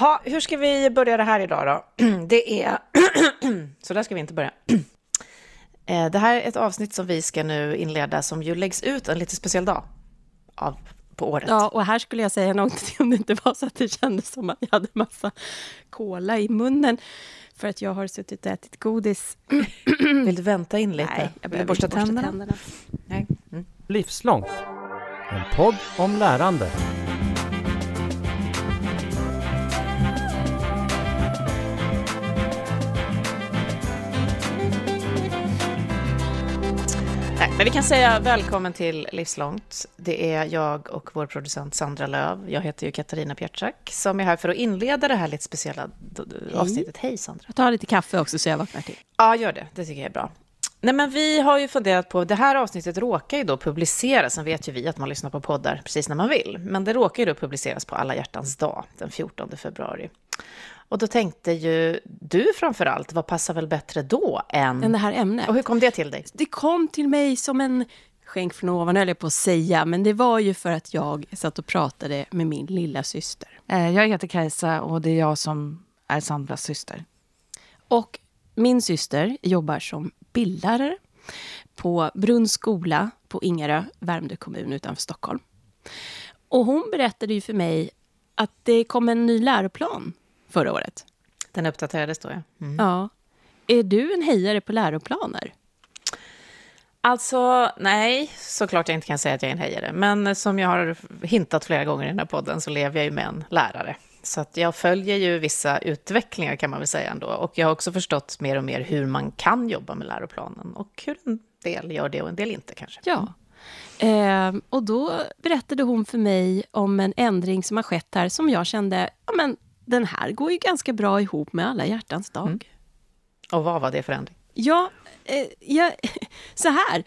Ha, hur ska vi börja det här idag då? Det är... Så där ska vi inte börja. Eh, det här är ett avsnitt som vi ska nu inleda som ju läggs ut en lite speciell dag av, på året. Ja, och här skulle jag säga någonting om det inte var så att det kändes som att jag hade massa kola i munnen. För att jag har suttit och ätit godis. Vill du vänta in lite? Nej, jag behöver borsta borsta tänderna. tänderna. Nej. Mm. Livslångt. En podd om lärande. Men vi kan säga välkommen till Livslångt. Det är jag och vår producent Sandra Löv. Jag heter ju Katarina Pietschak som är här för att inleda det här lite speciella avsnittet. Hej Sandra! Jag tar lite kaffe också så jag vaknar till. Ja, gör det. Det tycker jag är bra. Nej, men vi har ju funderat på, det här avsnittet råkar ju då publiceras, sen vet ju vi att man lyssnar på poddar precis när man vill, men det råkar ju då publiceras på alla hjärtans dag, den 14 februari. Och då tänkte ju du framför allt, vad passar väl bättre då än... Än det här ämnet. Och hur kom det till dig? Det kom till mig som en skänk från ovan, höll jag på att säga. Men det var ju för att jag satt och pratade med min lilla syster. Eh, Jag heter Kajsa och det är jag som är Sandras syster. Och min syster jobbar som bildlärare på Brunns skola på Ingarö, Värmdö kommun utanför Stockholm. Och hon berättade ju för mig att det kom en ny läroplan förra året. Den uppdaterades då, ja. Mm. Ja. Är du en hejare på läroplaner? Alltså, nej, såklart jag inte kan säga att jag är en hejare. Men som jag har hintat flera gånger i den här podden så lever jag ju med en lärare. Så att jag följer ju vissa utvecklingar kan man väl säga ändå. Och jag har också förstått mer och mer hur man kan jobba med läroplanen. Och hur en del gör det och en del inte kanske. Ja. Ehm, och då berättade hon för mig om en ändring som har skett här som jag kände, ja men den här går ju ganska bra ihop med alla hjärtans dag. Mm. Och vad var det för ändring? Ja, eh, jag, så här.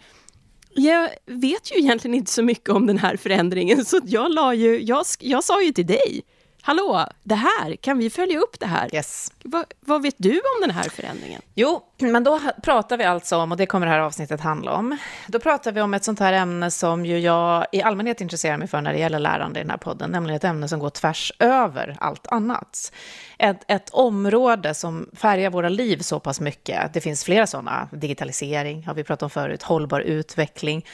Jag vet ju egentligen inte så mycket om den här förändringen, så jag, la ju, jag, jag sa ju till dig, hallå, det här, kan vi följa upp det här? Yes. Va, vad vet du om den här förändringen? Jo, men då pratar vi alltså om, och det kommer det här avsnittet handla om, då pratar vi om ett sånt här ämne som ju jag i allmänhet intresserar mig för när det gäller lärande i den här podden, nämligen ett ämne som går tvärs över allt annat. Ett, ett område som färgar våra liv så pass mycket. Det finns flera sådana, digitalisering har vi pratat om förut, hållbar utveckling,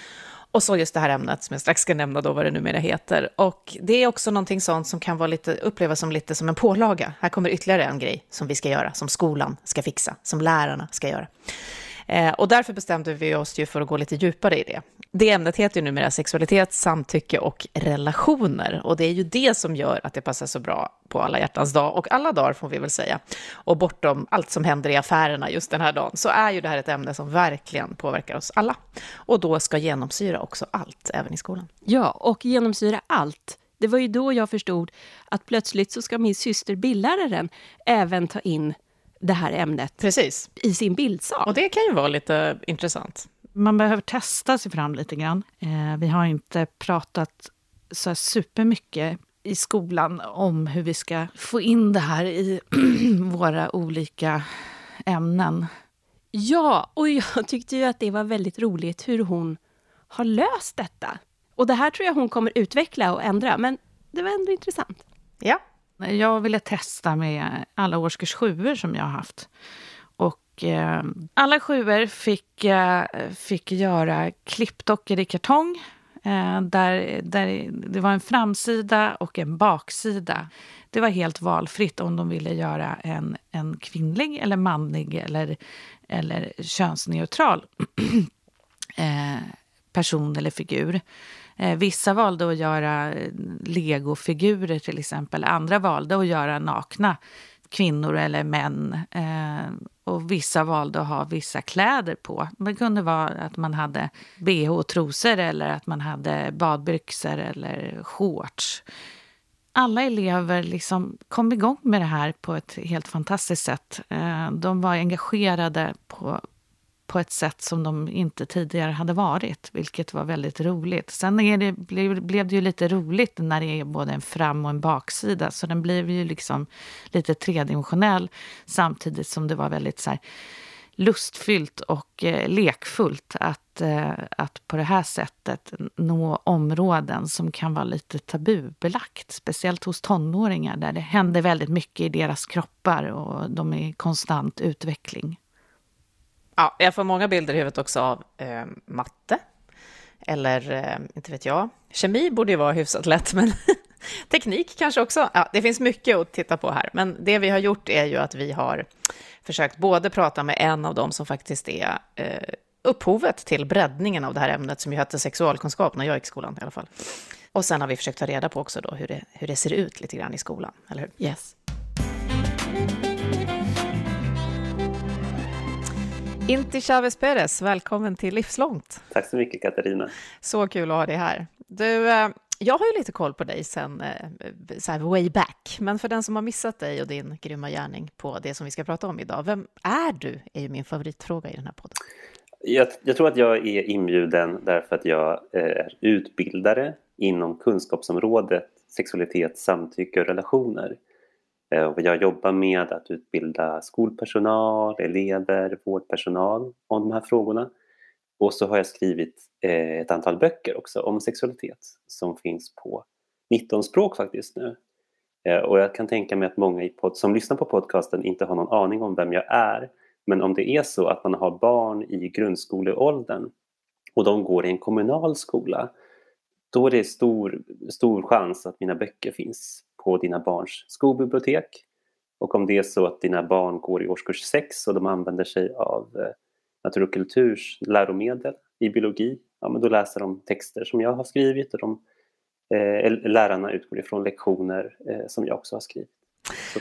och så just det här ämnet som jag strax ska nämna då vad det numera heter. Och det är också någonting sånt som kan vara lite, upplevas som lite som en pålaga. Här kommer ytterligare en grej som vi ska göra, som skolan ska fixa, som lärarna ska göra. Eh, och därför bestämde vi oss ju för att gå lite djupare i det. Det ämnet heter ju numera sexualitet, samtycke och relationer. Och det är ju det som gör att det passar så bra på alla hjärtans dag, och alla dagar får vi väl säga. Och bortom allt som händer i affärerna just den här dagen, så är ju det här ett ämne som verkligen påverkar oss alla. Och då ska genomsyra också allt, även i skolan. Ja, och genomsyra allt. Det var ju då jag förstod att plötsligt så ska min syster, bildläraren, även ta in det här ämnet Precis. i sin bildsal. Och det kan ju vara lite intressant. Man behöver testa sig fram lite grann. Eh, Vi har inte pratat så här supermycket i skolan om hur vi ska få in det här i våra olika ämnen. Ja, och jag tyckte ju att det var väldigt roligt hur hon har löst detta. Och det här tror jag hon kommer utveckla och ändra, men det var ändå intressant. Ja, jag ville testa med alla årskurs sjuor som jag har haft. Och eh, alla sjuor fick, eh, fick göra klippdockor i kartong. Eh, där, där det var en framsida och en baksida. Det var helt valfritt om de ville göra en, en kvinnlig eller manlig eller, eller könsneutral eh, person eller figur. Eh, vissa valde att göra eh, legofigurer till exempel. Andra valde att göra nakna kvinnor eller män. Eh, och vissa valde att ha vissa kläder på. Det kunde vara att man hade bh och trosor eller att man hade badbyxor eller shorts. Alla elever liksom kom igång med det här på ett helt fantastiskt sätt. Eh, de var engagerade på, på ett sätt som de inte tidigare hade varit, vilket var väldigt roligt. Sen är det, blev, blev det ju lite roligt när det är både en fram och en baksida, så den blev ju liksom lite tredimensionell samtidigt som det var väldigt så här, lustfyllt och eh, lekfullt att, eh, att på det här sättet nå områden som kan vara lite tabubelagt. Speciellt hos tonåringar där det händer väldigt mycket i deras kroppar och de är i konstant utveckling. Ja, jag får många bilder i huvudet också av eh, matte. Eller, eh, inte vet jag. Kemi borde ju vara hyfsat lätt, men teknik kanske också. Ja, det finns mycket att titta på här, men det vi har gjort är ju att vi har försökt både prata med en av dem som faktiskt är eh, upphovet till breddningen av det här ämnet, som ju hette sexualkunskap när jag gick i skolan i alla fall. Och sen har vi försökt ta reda på också då hur det, hur det ser ut lite grann i skolan, eller hur? Yes. Inti Chavez Perez, välkommen till Livslångt. Tack så mycket Katarina. Så kul att ha dig här. Du, eh, jag har ju lite koll på dig sen eh, så way back, men för den som har missat dig och din grymma gärning på det som vi ska prata om idag, vem är du? är ju min favoritfråga i den här podden. Jag, jag tror att jag är inbjuden därför att jag eh, är utbildare inom kunskapsområdet sexualitet, samtycke och relationer. Eh, jag jobbar med att utbilda skolpersonal, elever, vårdpersonal om de här frågorna. Och så har jag skrivit eh, ett antal böcker också om sexualitet som finns på 19 språk faktiskt nu. Eh, och jag kan tänka mig att många som lyssnar på podcasten inte har någon aning om vem jag är. Men om det är så att man har barn i grundskoleåldern och de går i en kommunal skola, då är det stor, stor chans att mina böcker finns på dina barns skolbibliotek. Och om det är så att dina barn går i årskurs 6 och de använder sig av eh, natur och kulturs läromedel i biologi, ja, men då läser de texter som jag har skrivit och de, eh, lärarna utgår ifrån lektioner eh, som jag också har skrivit.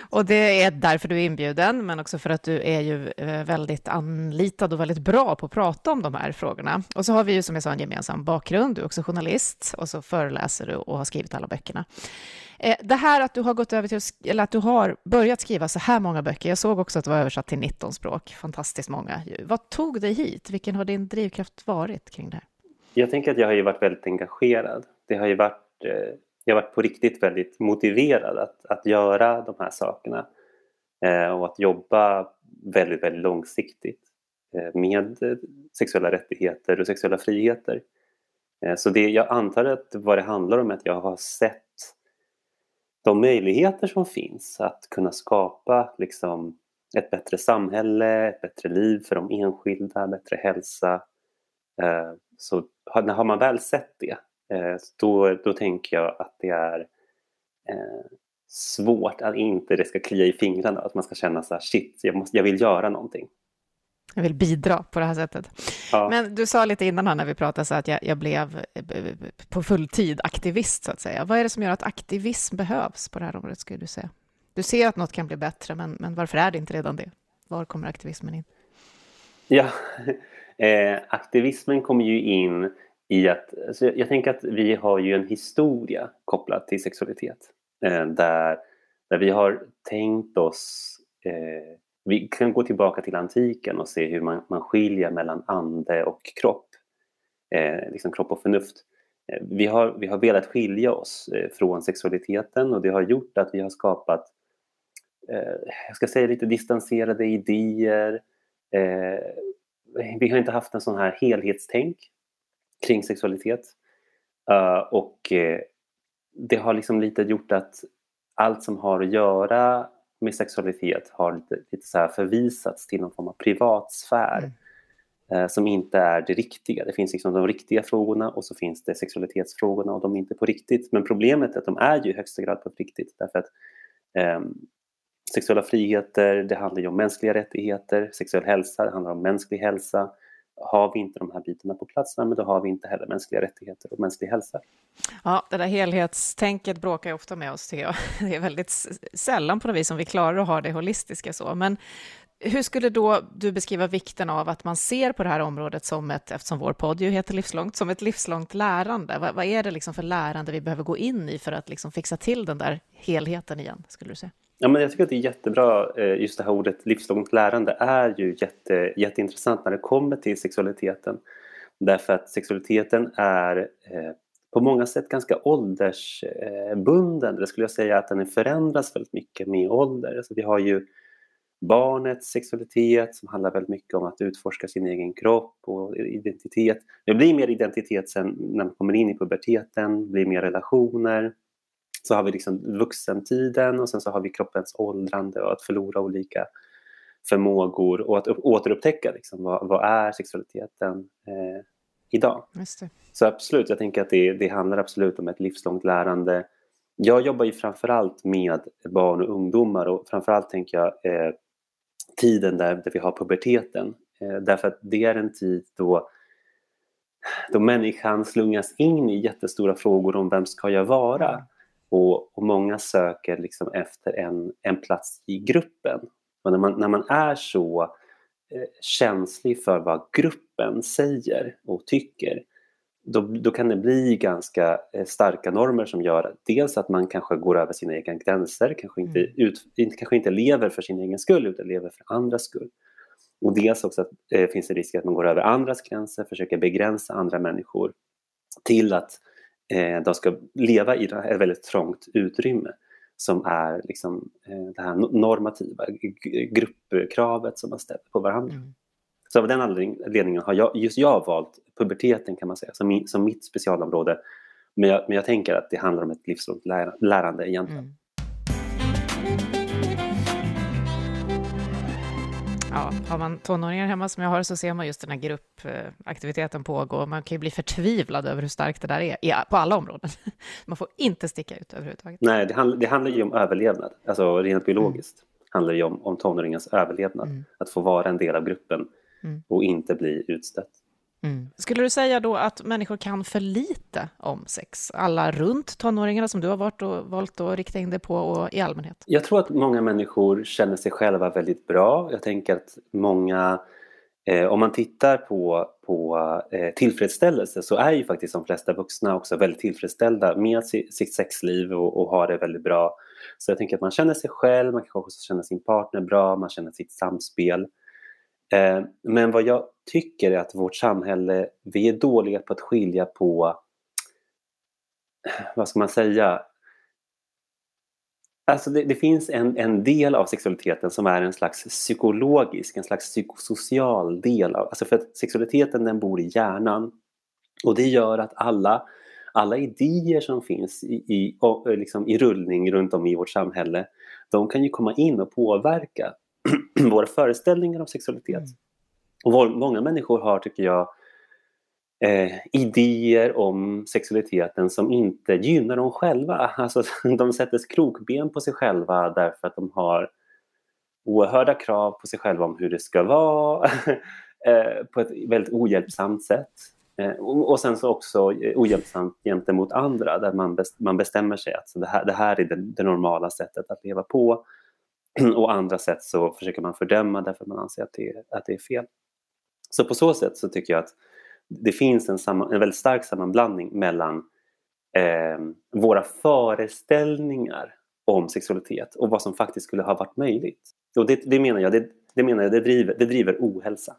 Och det är därför du är inbjuden, men också för att du är ju eh, väldigt anlitad och väldigt bra på att prata om de här frågorna. Och så har vi ju som jag sa en gemensam bakgrund, du är också journalist och så föreläser du och har skrivit alla böckerna. Eh, det här att du har gått över till, eller att du har börjat skriva så här många böcker, jag såg också att det var översatt till 19 språk, fantastiskt många. Vad tog dig hit? Vilken har din drivkraft varit kring det här? Jag tänker att jag har ju varit väldigt engagerad. Det har ju varit, eh, jag har varit på riktigt väldigt motiverad att, att göra de här sakerna eh, och att jobba väldigt, väldigt långsiktigt eh, med sexuella rättigheter och sexuella friheter. Eh, så det, jag antar att vad det handlar om är att jag har sett de möjligheter som finns att kunna skapa liksom, ett bättre samhälle, ett bättre liv för de enskilda, bättre hälsa. Eh, så har man väl sett det, då, då tänker jag att det är eh, svårt att inte det ska klia i fingrarna, att man ska känna så här, shit, jag, måste, jag vill göra någonting. Jag vill bidra på det här sättet. Ja. Men du sa lite innan här när vi pratade så att jag, jag, blev eh, på fulltid aktivist så att säga. Vad är det som gör att aktivism behövs på det här området skulle du säga? Du ser att något kan bli bättre, men, men varför är det inte redan det? Var kommer aktivismen in? Ja, eh, aktivismen kommer ju in i att, alltså jag, jag, tänker att vi har ju en historia kopplad till sexualitet eh, där, där vi har tänkt oss eh, vi kan gå tillbaka till antiken och se hur man, man skiljer mellan ande och kropp, eh, liksom kropp och förnuft. Eh, vi, har, vi har velat skilja oss eh, från sexualiteten och det har gjort att vi har skapat, eh, jag ska säga lite distanserade idéer. Eh, vi har inte haft en sån här helhetstänk kring sexualitet. Uh, och det har liksom lite gjort att allt som har att göra med sexualitet har lite, lite så förvisats till någon form av privatsfär mm. eh, som inte är det riktiga. Det finns liksom de riktiga frågorna och så finns det sexualitetsfrågorna och de är inte på riktigt. Men problemet är att de är ju i högsta grad på riktigt därför att eh, sexuella friheter, det handlar ju om mänskliga rättigheter, sexuell hälsa, det handlar om mänsklig hälsa har vi inte de här bitarna på plats, men då har vi inte heller mänskliga rättigheter och mänsklig hälsa. Ja, det där helhetstänket bråkar ju ofta med oss, tycker jag. Det är väldigt sällan på något vis som vi klarar att ha det holistiska så. Men hur skulle då du beskriva vikten av att man ser på det här området som ett, eftersom vår podd ju heter Livslångt, som ett livslångt lärande? Vad, vad är det liksom för lärande vi behöver gå in i för att liksom fixa till den där helheten igen, skulle du säga? Ja, men jag tycker att det är jättebra, eh, just det här ordet livslångt lärande är ju jätte, jätteintressant när det kommer till sexualiteten. Därför att sexualiteten är eh, på många sätt ganska åldersbunden. Det skulle jag säga att den förändras väldigt mycket med ålder. Alltså vi har ju barnets sexualitet som handlar väldigt mycket om att utforska sin egen kropp och identitet. Det blir mer identitet sen när man kommer in i puberteten, det blir mer relationer. Så har vi liksom vuxentiden och sen så har vi kroppens åldrande och att förlora olika förmågor och att återupptäcka liksom, vad, vad är sexualiteten eh, idag. Så absolut, jag tänker att det, det handlar absolut om ett livslångt lärande. Jag jobbar ju framförallt med barn och ungdomar och framförallt tänker jag eh, tiden där, där vi har puberteten. Eh, därför att det är en tid då, då människan slungas in i jättestora frågor om vem ska jag vara? Och, och många söker liksom efter en, en plats i gruppen. Och när man, när man är så eh, känslig för vad gruppen säger och tycker då, då kan det bli ganska eh, starka normer som gör dels att man kanske går över sina egna gränser, kanske inte, mm. ut, kanske inte lever för sin egen skull utan lever för andras skull. Och dels också att det eh, finns en risk att man går över andras gränser, försöker begränsa andra människor till att eh, de ska leva i ett väldigt trångt utrymme som är liksom, eh, det här normativa gruppkravet som man ställer på varandra. Mm. Så av den anledningen har jag, just jag valt puberteten kan man säga som, som mitt specialområde. Men jag, men jag tänker att det handlar om ett livslångt lärande egentligen. Mm. Ja, har man tonåringar hemma som jag har så ser man just den här gruppaktiviteten pågå. Man kan ju bli förtvivlad över hur starkt det där är på alla områden. Man får inte sticka ut överhuvudtaget. Nej, det, handl det handlar ju om överlevnad, alltså rent biologiskt. Mm. handlar det ju om, om tonåringens överlevnad, mm. att få vara en del av gruppen mm. och inte bli utstött. Mm. Skulle du säga då att människor kan för lite om sex? Alla runt tonåringarna som du har varit och valt att rikta in dig på och i allmänhet? Jag tror att många människor känner sig själva väldigt bra. Jag tänker att många eh, om man tittar på, på eh, tillfredsställelse så är ju faktiskt de flesta vuxna också väldigt tillfredsställda med sitt sexliv och, och har det väldigt bra. Så jag tänker att man känner sig själv, man kanske också känner sin partner bra, man känner sitt samspel. Eh, men vad jag tycker är att vårt samhälle, vi är dåliga på att skilja på, vad ska man säga, Alltså det, det, finns en, en del av sexualiteten som är en slags psykologisk, en slags psykosocial del. Av, alltså för att sexualiteten den bor i hjärnan. Och det gör att alla, alla idéer som finns i, i, liksom i rullning runt om i vårt samhälle, de kan ju komma in och påverka våra föreställningar om sexualitet. Mm. Och många människor har, tycker jag, eh, idéer om sexualiteten som inte gynnar dem själva. Alltså, de sätter krokben på sig själva därför att de har oerhörda krav på sig själva om hur det ska vara eh, på ett väldigt ohjälpsamt sätt. Eh, och sen så också eh, ohjälpsamt gentemot andra där man, best, man bestämmer sig att det här, det här är det, det normala sättet att leva på och andra sätt så försöker man fördöma därför att man anser att det, att det är fel. Så på så sätt så tycker jag att det finns en, samman, en väldigt stark sammanblandning mellan eh, våra föreställningar om sexualitet och vad som faktiskt skulle ha varit möjligt. Och det, det menar jag, det, det, menar jag det, driver, det driver ohälsa.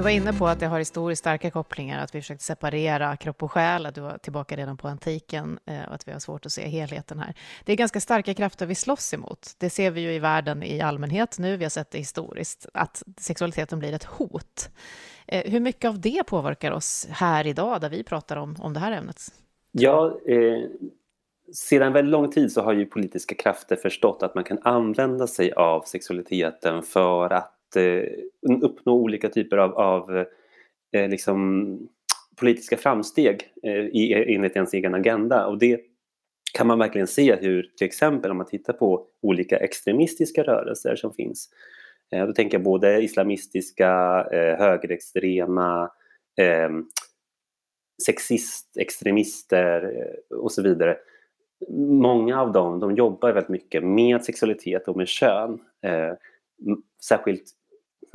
Du var inne på att det har historiskt starka kopplingar, att vi försökte separera kropp och själ, att du var tillbaka redan på antiken eh, och att vi har svårt att se helheten här. Det är ganska starka krafter vi slåss emot. Det ser vi ju i världen i allmänhet nu, vi har sett det historiskt, att sexualiteten blir ett hot. Eh, hur mycket av det påverkar oss här idag, där vi pratar om, om det här ämnet? Ja, eh, sedan väldigt lång tid så har ju politiska krafter förstått att man kan använda sig av sexualiteten för att eh, uppnå olika typer av, av eh, liksom, politiska framsteg eh, i, eh, enligt ens egen agenda. Och det kan man verkligen se hur, till exempel om man tittar på olika extremistiska rörelser som finns. Eh, då tänker jag både islamistiska, eh, högerextrema, eh, sexist, extremister eh, och så vidare. Många av dem de jobbar väldigt mycket med sexualitet och med kön. Eh, särskilt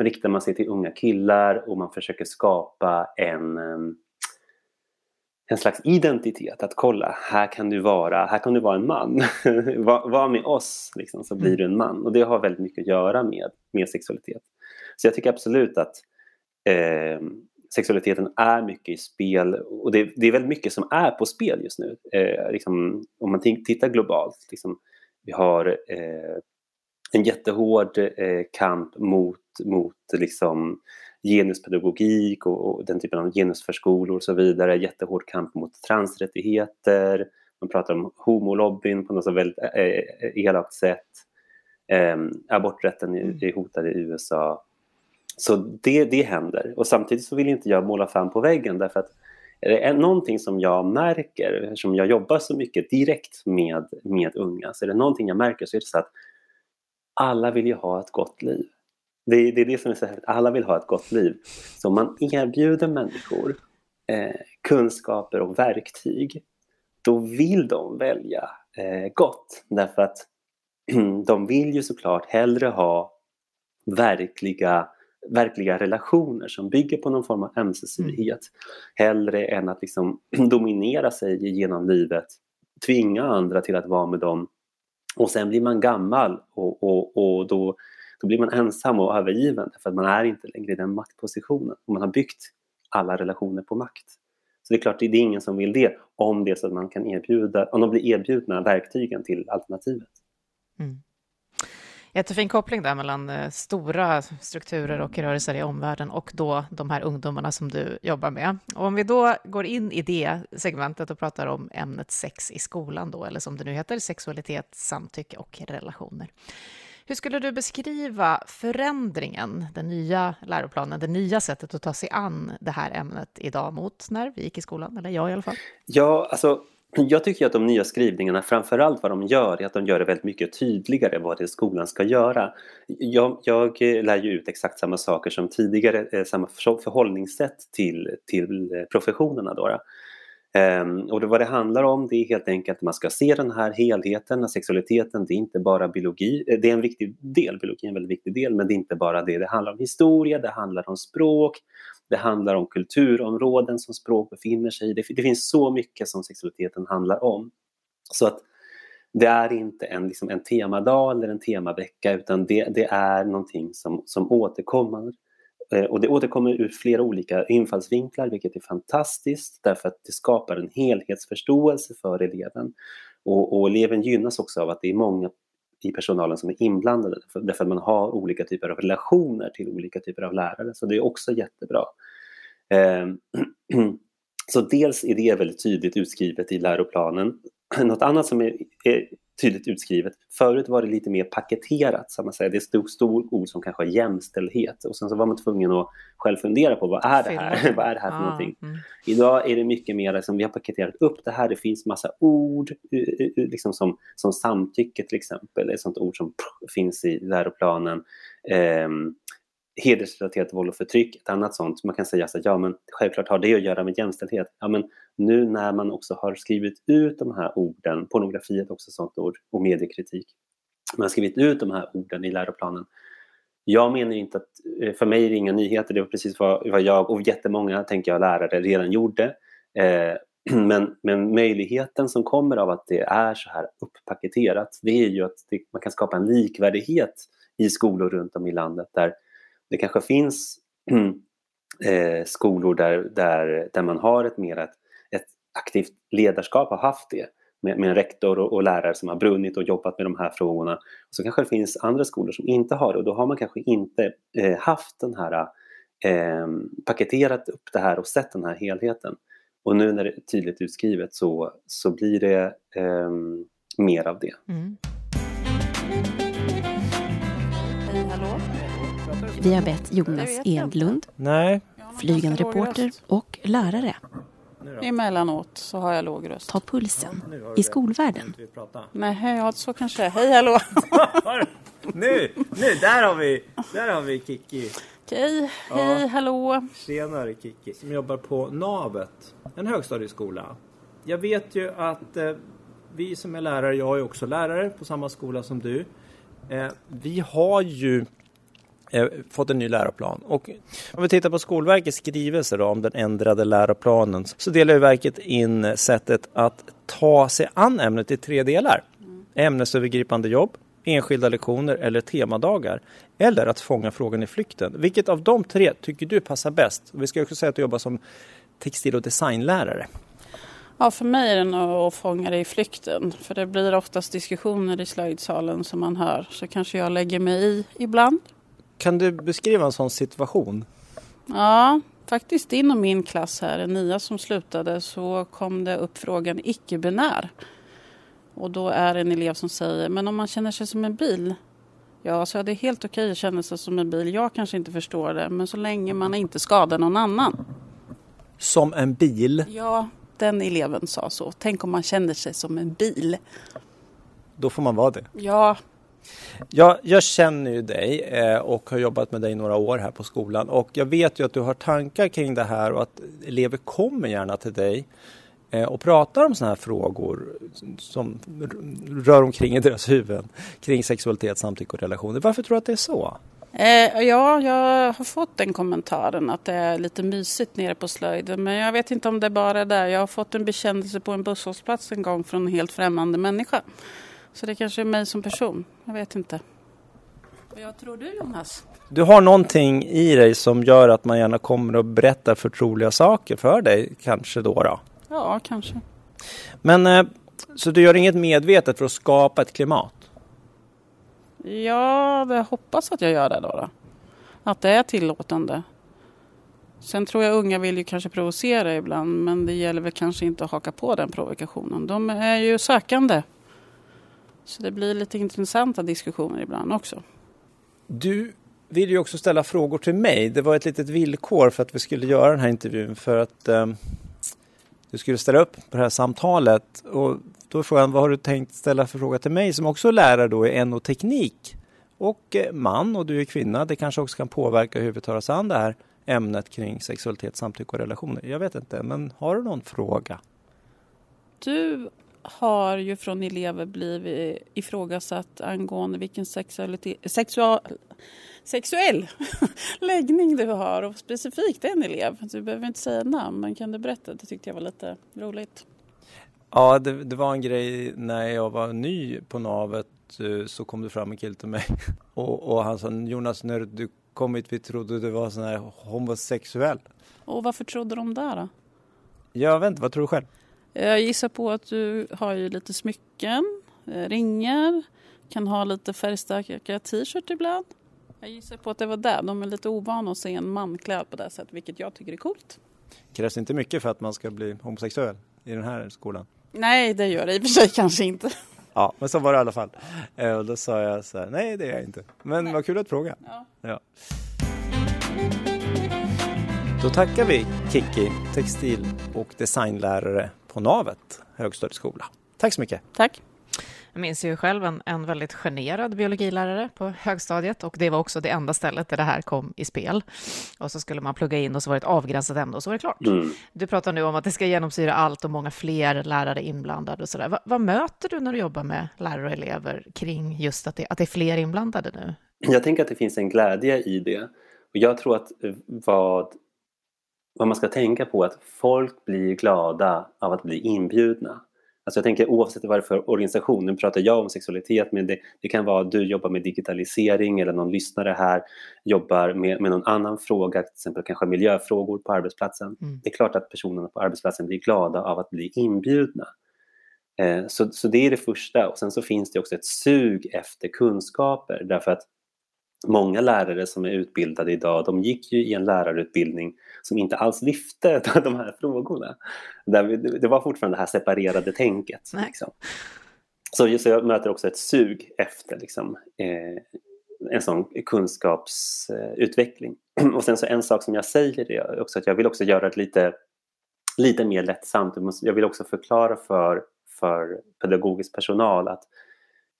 riktar man sig till unga killar och man försöker skapa en, en slags identitet. Att kolla, här kan du vara, här kan du vara en man. var, var, med oss liksom, så blir mm. du en man. Och det har väldigt mycket att göra med, med sexualitet. Så jag tycker absolut att eh, sexualiteten är mycket i spel och det, det, är väldigt mycket som är på spel just nu. Eh, liksom, om man tittar globalt, liksom, vi har eh, en jättehård eh, kamp mot, mot liksom, genuspedagogik och, och, den typen av genusförskolor och så vidare, jättehård kamp mot transrättigheter, man pratar om homolobbyn på något så väldigt eh, eh elakt sätt. Eh, aborträtten är, är hotad i USA så det, det händer. Och samtidigt så vill inte jag måla fan på väggen därför att är det någonting som jag märker, eftersom jag jobbar så mycket direkt med, med unga, så är det någonting jag märker så är det så att alla vill ju ha ett gott liv. Det, det är det som är så här, alla vill ha ett gott liv. Så om man erbjuder människor eh, kunskaper och verktyg, då vill de välja eh, gott. Därför att de vill ju såklart hellre ha verkliga verkliga relationer som bygger på någon form av ömsesidighet. Mm. Hellre än att liksom dominera sig genom livet, tvinga andra till att vara med dem och sen blir man gammal och, och, och då, då blir man ensam och övergiven för att man är inte längre i den maktpositionen och man har byggt alla relationer på makt. Så det är klart, det är ingen som vill det om det är så att man kan erbjuda, om de blir erbjudna verktygen till alternativet. Mm. Jättefin koppling där mellan eh, stora strukturer och rörelser i omvärlden och då de här ungdomarna som du jobbar med. Och om vi då går in i det segmentet och pratar om ämnet sex i skolan då, eller som det nu heter, sexualitet, samtycke och relationer. Hur skulle du beskriva förändringen, den nya läroplanen, det nya sättet att ta sig an det här ämnet idag mot när vi gick i skolan, eller jag i alla fall? Ja, alltså jag tycker att de nya skrivningarna, framförallt vad de gör, är att de gör det väldigt mycket tydligare vad det är skolan ska göra. Jag, jag eh, lär ju ut exakt samma saker som tidigare, eh, samma förhållningssätt till, till eh, professionerna. Då. Ehm, och det, vad det handlar om det är helt enkelt att man ska se den här helheten, sexualiteten, det är inte bara biologi, eh, det är en viktig del, biologi är en väldigt viktig del, men det är inte bara det, det handlar om historia, det handlar om språk, det handlar om kulturområden som språk befinner sig i. Det, det finns så mycket som sexualiteten handlar om. Så att det är inte en, liksom en temadag eller en temavecka utan det, det är någonting som, som återkommer. Eh, och det återkommer ur flera olika infallsvinklar vilket är fantastiskt därför att det skapar en helhetsförståelse för eleven. Och, och eleven gynnas också av att det är många i personalen som är inblandade därför att man har olika typer av relationer till olika typer av lärare. Så det är också jättebra. Ehm, så dels är det väldigt tydligt utskrivet i läroplanen. Något annat som är, är tydligt utskrivet. Förut var det lite mer paketerat, så man säger. Det stod stor ord som kanske jämställdhet och sen så var man tvungen att själv fundera på vad är det här? vad är det här för ah, någonting? Mm. Idag är det mycket mer som vi har paketerat upp det här. Det finns massa ord, liksom som, som samtycke till exempel, ett sånt ord som finns i läroplanen. Um, hedersrelaterat våld och förtryck, ett annat sånt. Man kan säga att ja, men självklart har det att göra med jämställdhet. Ja, men nu när man också har skrivit ut de här orden, pornografi är också ett sådant ord, och mediekritik. Man har skrivit ut de här orden i läroplanen. Jag menar inte att, eh, för mig är det inga nyheter, det var precis vad, vad jag och jättemånga, tänker jag, lärare redan gjorde. Eh, men, men möjligheten som kommer av att det är så här upppaketerat, det är ju att det, man kan skapa en likvärdighet i skolor runt om i landet där det kanske finns eh, skolor där, där, där man har ett mer ett aktivt ledarskap, har haft det med, med en rektor och, och, lärare som har brunnit och jobbat med de här frågorna. Och så kanske det finns andra skolor som inte har det och då har man kanske inte eh, haft den här eh, paketerat upp det här och sett den här helheten. Och nu när det är tydligt utskrivet så, så blir det eh, mer av det. Mm. Vi har bett Jonas Edlund, flygande reporter och lärare Emellanåt så har jag låg röst. Ta pulsen i skolvärlden. Nej, ja, så kanske det är. Hej, hallå! nu, nu, där har vi, där har vi Kiki. Okej, hej, ja. hallå! Tjenare Kiki, som jobbar på Navet, en högstadieskola. Jag vet ju att eh, vi som är lärare, jag är också lärare på samma skola som du. Eh, vi har ju fått en ny läroplan. Och om vi tittar på Skolverkets skrivelse då, om den ändrade läroplanen så delar ju verket in sättet att ta sig an ämnet i tre delar. Mm. Ämnesövergripande jobb, enskilda lektioner eller temadagar eller att fånga frågan i flykten. Vilket av de tre tycker du passar bäst? Vi ska också säga att du jobbar som textil och designlärare. Ja, för mig är det nog att fånga det i flykten. För det blir oftast diskussioner i slöjdsalen som man hör. Så kanske jag lägger mig i ibland. Kan du beskriva en sån situation? Ja, faktiskt inom min klass här, en nia som slutade, så kom det upp frågan icke-binär. Och då är det en elev som säger, men om man känner sig som en bil? Ja, så det är helt okej att känna sig som en bil. Jag kanske inte förstår det, men så länge man inte skadar någon annan. Som en bil? Ja, den eleven sa så. Tänk om man känner sig som en bil. Då får man vara det. Ja. Jag, jag känner ju dig eh, och har jobbat med dig några år här på skolan och jag vet ju att du har tankar kring det här och att elever kommer gärna till dig eh, och pratar om sådana här frågor som rör omkring i deras huvuden kring sexualitet, samtycke och relationer. Varför tror du att det är så? Eh, ja, jag har fått den kommentaren att det är lite mysigt nere på slöjden. Men jag vet inte om det bara är där. Jag har fått en bekännelse på en busshållplats en gång från en helt främmande människa. Så det kanske är mig som person. Jag vet inte. Vad tror du Jonas? Du har någonting i dig som gör att man gärna kommer och berättar förtroliga saker för dig kanske då? då? Ja, kanske. Men eh, så du gör inget medvetet för att skapa ett klimat? Ja, jag hoppas att jag gör det då, då. Att det är tillåtande. Sen tror jag unga vill ju kanske provocera ibland men det gäller väl kanske inte att haka på den provokationen. De är ju sökande. Så det blir lite intressanta diskussioner ibland också. Du vill ju också ställa frågor till mig. Det var ett litet villkor för att vi skulle göra den här intervjun för att eh, du skulle ställa upp på det här samtalet. Och då är frågan, vad har du tänkt ställa för fråga till mig som också är lärare då i NO-teknik och eh, man och du är kvinna. Det kanske också kan påverka hur vi tar oss an det här ämnet kring sexualitet, samtycke och relationer. Jag vet inte, men har du någon fråga? Du har ju från elever blivit ifrågasatt angående vilken sexualitet, sexual, sexuell läggning du har och specifikt en elev. Du behöver inte säga namn, men kan du berätta? Det tyckte jag var lite roligt. Ja, det, det, var en grej när jag var ny på navet eh, så kom det fram en kille till mig och, och han sa Jonas när du kom hit vi trodde du var sån här homosexuell. Och varför trodde de det då? Jag vet inte, vad tror du själv? Jag gissar på att du har ju lite smycken, eh, ringar, kan ha lite färgstarka t-shirt ibland. Jag gissar på att det var där. De är lite ovana att se en man klädd på det sättet, vilket jag tycker är coolt. Krävs inte mycket för att man ska bli homosexuell i den här skolan? Nej, det gör det i och för sig kanske inte. Ja, men så var det i alla fall. Eh, och då sa jag så här, nej det är jag inte. Men nej. vad kul att fråga. Ja. ja. Då tackar vi Kiki, textil och designlärare på Navet högstadieskola. Tack så mycket. Tack. Jag minns ju själv en, en väldigt generad biologilärare på högstadiet och det var också det enda stället där det här kom i spel. Och så skulle man plugga in och så var det ett avgränsat ämne och så var det klart. Mm. Du pratar nu om att det ska genomsyra allt och många fler lärare inblandade och sådär. Va, vad möter du när du jobbar med lärare och elever kring just att det, att det är fler inblandade nu? Jag tänker att det finns en glädje i det. Och jag tror att vad, vad man ska tänka på är att folk blir glada av att bli inbjudna. Alltså jag tänker oavsett vad det är för organisation, nu pratar jag om sexualitet men det, det kan vara att du jobbar med digitalisering eller någon lyssnare här jobbar med, med någon annan fråga, till exempel kanske miljöfrågor på arbetsplatsen. Mm. Det är klart att personerna på arbetsplatsen blir glada av att bli inbjudna. Eh, så, så det är det första och sen så finns det också ett sug efter kunskaper därför att många lärare som är utbildade idag, de gick ju i en lärarutbildning som inte alls lyfte de här frågorna. Det var fortfarande det här separerade tänket. Liksom. Så, så jag möter också ett sug efter liksom, eh, en sån kunskapsutveckling. Och sen så en sak som jag säger är också att jag vill också göra det lite, lite mer lättsamt. Jag vill också förklara för, för pedagogisk personal att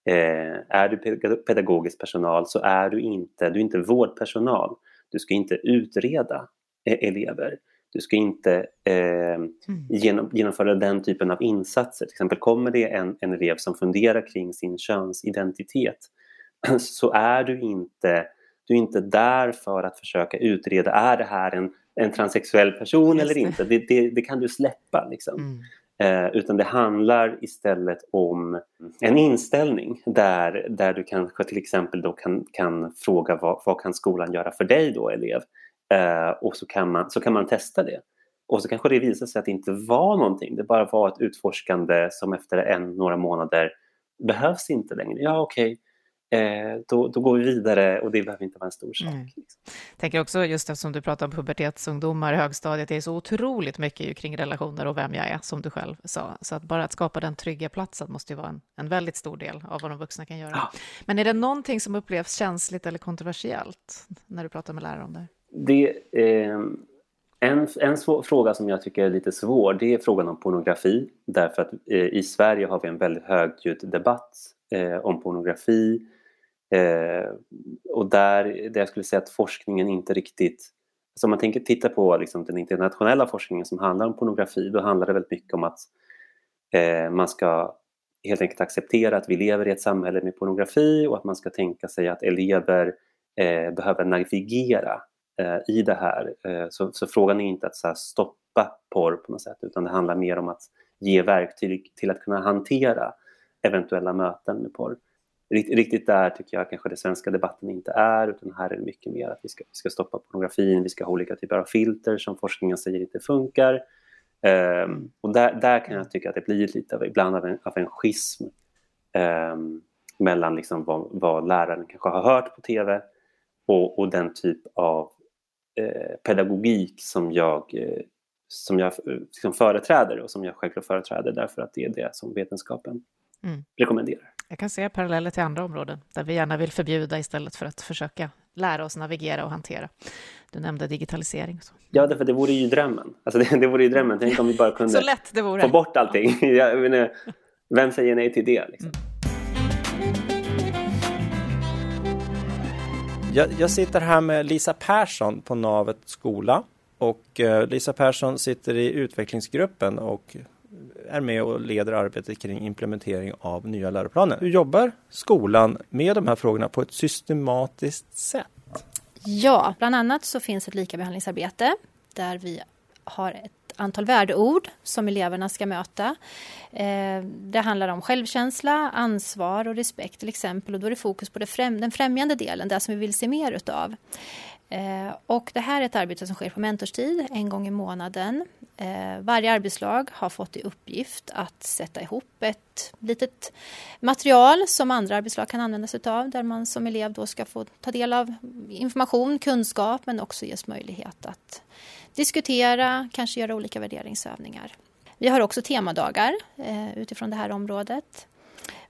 Eh, är du pedagogisk personal så är du inte, du är inte vårdpersonal. Du ska inte utreda eh, elever. Du ska inte eh, mm. genom, genomföra den typen av insatser. Till exempel kommer det en, en elev som funderar kring sin könsidentitet så är du inte, du är inte där för att försöka utreda, är det här en, en transsexuell person eller inte? Det, det, det, kan du släppa. Liksom. Mm. Eh, utan det handlar istället om en inställning där, där du kanske till exempel då kan, kan fråga vad, vad kan skolan göra för dig då elev? Eh, och så kan, man, så kan man testa det. Och så kanske det visar sig att det inte var någonting, det bara var ett utforskande som efter en, några månader behövs inte längre. Ja okej, okay eh, då, då går vi vidare och det behöver inte vara en stor sak. Mm. Liksom. tänker också just eftersom du pratar om pubertetsungdomar i högstadiet, det är så otroligt mycket kring relationer och vem jag är, som du själv sa. Så att bara att skapa den trygga platsen måste ju vara en, en väldigt stor del av vad de vuxna kan göra. Ja. Men är det någonting som upplevs känsligt eller kontroversiellt när du pratar med lärare om det? Det eh, en, en svår, fråga som jag tycker är lite svår det är frågan om pornografi. Därför att eh, i Sverige har vi en väldigt högljudd debatt eh, om pornografi. Eh, och där, där jag skulle säga att forskningen inte riktigt... Alltså om man tänker, tittar på liksom den internationella forskningen som handlar om pornografi då handlar det väldigt mycket om att eh, man ska helt enkelt acceptera att vi lever i ett samhälle med pornografi och att man ska tänka sig att elever eh, behöver navigera eh, i det här. Eh, så, så, frågan är inte att så här, stoppa porr på något sätt utan det handlar mer om att ge verktyg till att kunna hantera eventuella möten med porr. Riktigt där tycker jag kanske den svenska debatten inte är utan här är det mycket mer att vi ska, vi ska stoppa pornografin, vi ska ha olika typer av filter som forskningen säger inte funkar. Um, och där, där kan jag tycka att det blir lite av, ibland av en, av en schism um, mellan liksom vad, vad läraren kanske har hört på TV och, och den typ av eh, pedagogik som jag, eh, som jag liksom företräder och som jag självklart företräder därför att det är det som vetenskapen mm. rekommenderar. Jag kan se paralleller till andra områden där vi gärna vill förbjuda istället för att försöka lära oss navigera och hantera. Du nämnde digitalisering. Så. Ja, därför det vore ju drömmen. Alltså det, det vore ju drömmen. Tänk om vi bara kunde så lätt det vore. få bort allting. Jag menar, vem säger nej till det? Liksom? Mm. Jag, jag, sitter här med Lisa Persson på Navet skola och eh, Lisa Persson sitter i utvecklingsgruppen och är med och leder arbetet kring implementering av nya läroplaner. Hur jobbar skolan med de här frågorna på ett systematiskt sätt? Ja, bland annat så finns ett likabehandlingsarbete där vi har ett antal värdeord som eleverna ska möta. Eh, det handlar om självkänsla, ansvar och respekt till exempel och då är det fokus på det främ den främjande delen, det som vi vill se mer utav. Eh, och det här är ett arbete som sker på mentorstid, en gång i månaden. Eh, varje arbetslag har fått i uppgift att sätta ihop ett litet material som andra arbetslag kan använda sig av där man som elev då ska få ta del av information, kunskap men också ges möjlighet att diskutera, kanske göra olika värderingsövningar. Vi har också temadagar eh, utifrån det här området.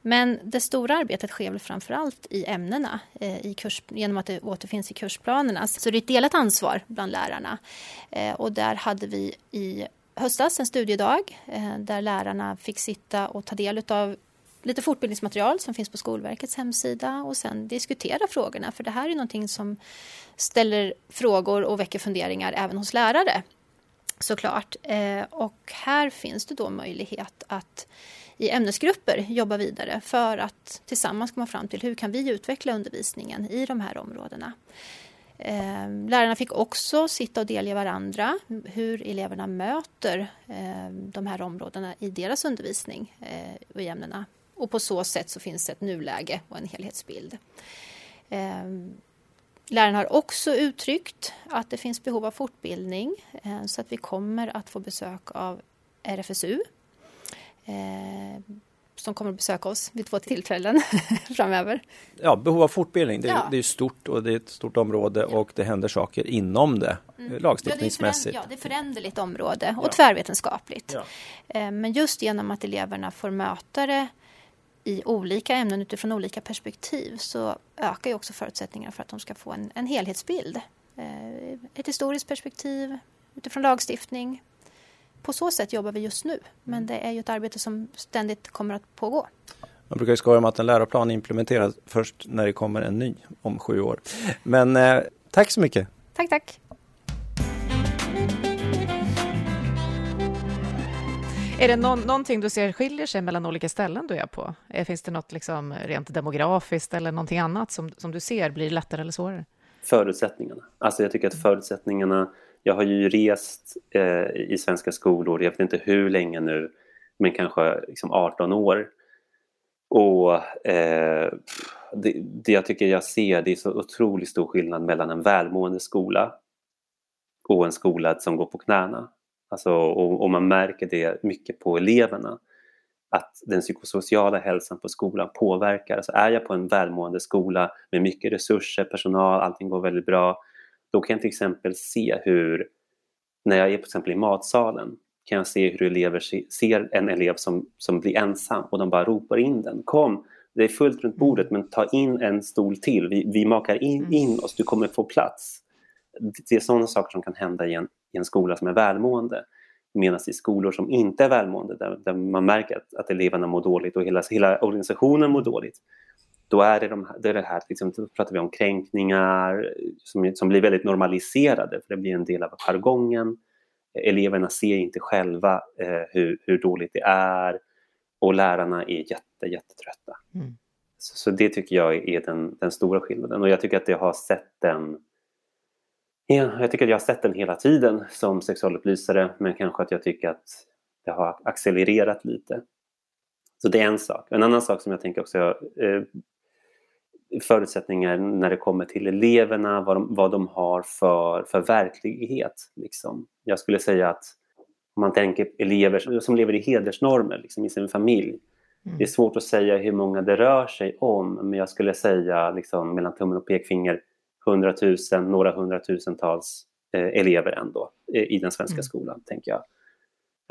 Men det stora arbetet sker väl framför allt i ämnena eh, i kurs, genom att det återfinns i kursplanerna. Så det är ett delat ansvar bland lärarna. Eh, och där hade vi i höstas en studiedag eh, där lärarna fick sitta och ta del av lite fortbildningsmaterial som finns på Skolverkets hemsida och sen diskutera frågorna. För det här är någonting som ställer frågor och väcker funderingar även hos lärare såklart. Eh, och här finns det då möjlighet att i ämnesgrupper jobba vidare för att tillsammans komma fram till hur kan vi utveckla undervisningen i de här områdena. Eh, lärarna fick också sitta och delge varandra hur eleverna möter eh, de här områdena i deras undervisning och i ämnena. Och på så sätt så finns det ett nuläge och en helhetsbild. Lärarna har också uttryckt att det finns behov av fortbildning så att vi kommer att få besök av RFSU som kommer att besöka oss vid två tillfällen framöver. Ja, behov av fortbildning, det, ja. det är stort och det är ett stort område ja. och det händer saker inom det mm. lagstiftningsmässigt. Ja, det är, föränderligt område och ja. tvärvetenskapligt. Eh, men just genom att eleverna får möta det i olika ämnen utifrån olika perspektiv så ökar ju också förutsättningarna för att de ska få en, en helhetsbild. Eh, ett historiskt perspektiv utifrån lagstiftning, på så sätt jobbar vi just nu. Men mm. det är ju ett arbete som ständigt kommer att pågå. Man brukar ju skoja om att en läroplan implementeras först när det kommer en ny om sju år. Men eh, tack så mycket. Tack, tack. Är det någon, någonting du ser skiljer sig mellan olika ställen du är på? Eh, finns det något liksom rent demografiskt eller någonting annat som, som du ser blir lättare eller svårare? Förutsättningarna. Alltså jag tycker att förutsättningarna jag har ju rest eh, i svenska skolor, jag vet inte hur länge nu, men kanske liksom 18 år. Och eh, det, det, jag tycker jag ser det är så otroligt stor skillnad mellan en välmående skola och en skola som går på knäna. Alltså, och, och man märker det mycket på eleverna att den psykosociala hälsan på skolan påverkar. Alltså är jag på en välmående skola med mycket resurser, personal, allting går väldigt bra, då kan jag till exempel se hur, när jag är till exempel i matsalen, kan jag se hur elever ser en elev som, som blir ensam och de bara ropar in den. Kom, det är fullt runt bordet men ta in en stol till, vi, vi makar in, mm. in oss, du kommer få plats. Det är sådana saker som kan hända i en, i en skola som är välmående. Medan i skolor som inte är välmående, där, där man märker att, att, eleverna mår dåligt och hela, hela organisationen mår dåligt, då är det, de, det, är det här, liksom, då pratar vi om kränkningar som, som blir väldigt normaliserade, för det blir en del av jargongen. Eleverna ser inte själva eh, hur, hur dåligt det är och lärarna är jätte, jättetrötta. Mm. Så, så, det tycker jag är den, den stora skillnaden och jag tycker att jag har sett den Ja, jag tycker att jag har sett den hela tiden som sexualupplysare men kanske att jag tycker att det har accelererat lite. Så det är en sak. En annan sak som jag tänker också eh, förutsättningar när det kommer till eleverna, vad de, vad de har för, för verklighet. Liksom. Jag skulle säga att om man tänker elever som lever i hedersnormer liksom, i sin familj. Mm. Det är svårt att säga hur många det rör sig om men jag skulle säga liksom, mellan tummen och pekfinger hundratusen, några hundratusentals eh, elever ändå eh, i den svenska mm. skolan, tänker jag.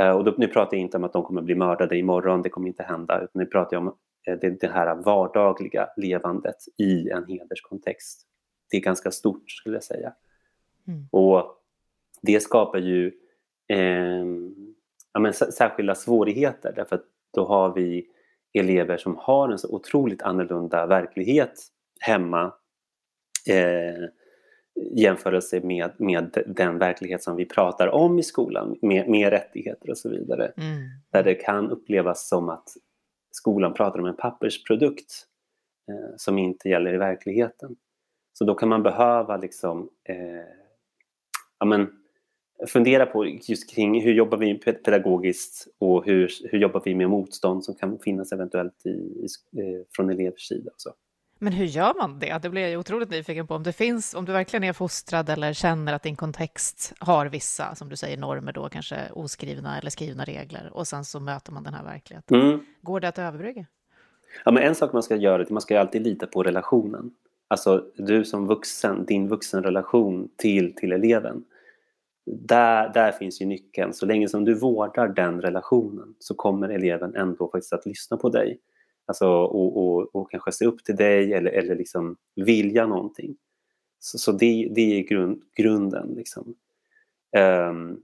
Eh, och då, nu pratar jag inte om att de kommer bli mördade imorgon, det kommer inte hända, utan nu pratar jag om det, det här vardagliga levandet i en hederskontext. Det är ganska stort, skulle jag säga. Mm. Och det skapar ju eh, ja, men, särskilda svårigheter, därför att då har vi elever som har en så otroligt annorlunda verklighet hemma eh, jämförelse med, med den verklighet som vi pratar om i skolan, med, med rättigheter och så vidare. Mm. Där det kan upplevas som att skolan pratar om en pappersprodukt eh, som inte gäller i verkligheten. Så då kan man behöva liksom, eh, ja, men, fundera på just kring hur jobbar vi pedagogiskt och hur, hur jobbar vi med motstånd som kan finnas eventuellt i, i, eh, från elevers sida. Och så. Men hur gör man det? Det blir jag otroligt nyfiken på. Om, det finns, om du verkligen är fostrad eller känner att din kontext har vissa, som du säger, normer då, kanske oskrivna eller skrivna regler, och sen så möter man den här verkligheten. Mm. Går det att överbrygga? Ja, men en sak man ska göra är att man ska alltid lita på relationen. Alltså du som vuxen, din vuxenrelation till, till eleven. Där, där finns ju nyckeln. Så länge som du vårdar den relationen så kommer eleven ändå faktiskt att lyssna på dig. Alltså, och, och, och kanske se upp till dig eller, eller liksom vilja någonting. Så, så det, det är grund, grunden. Liksom. Um,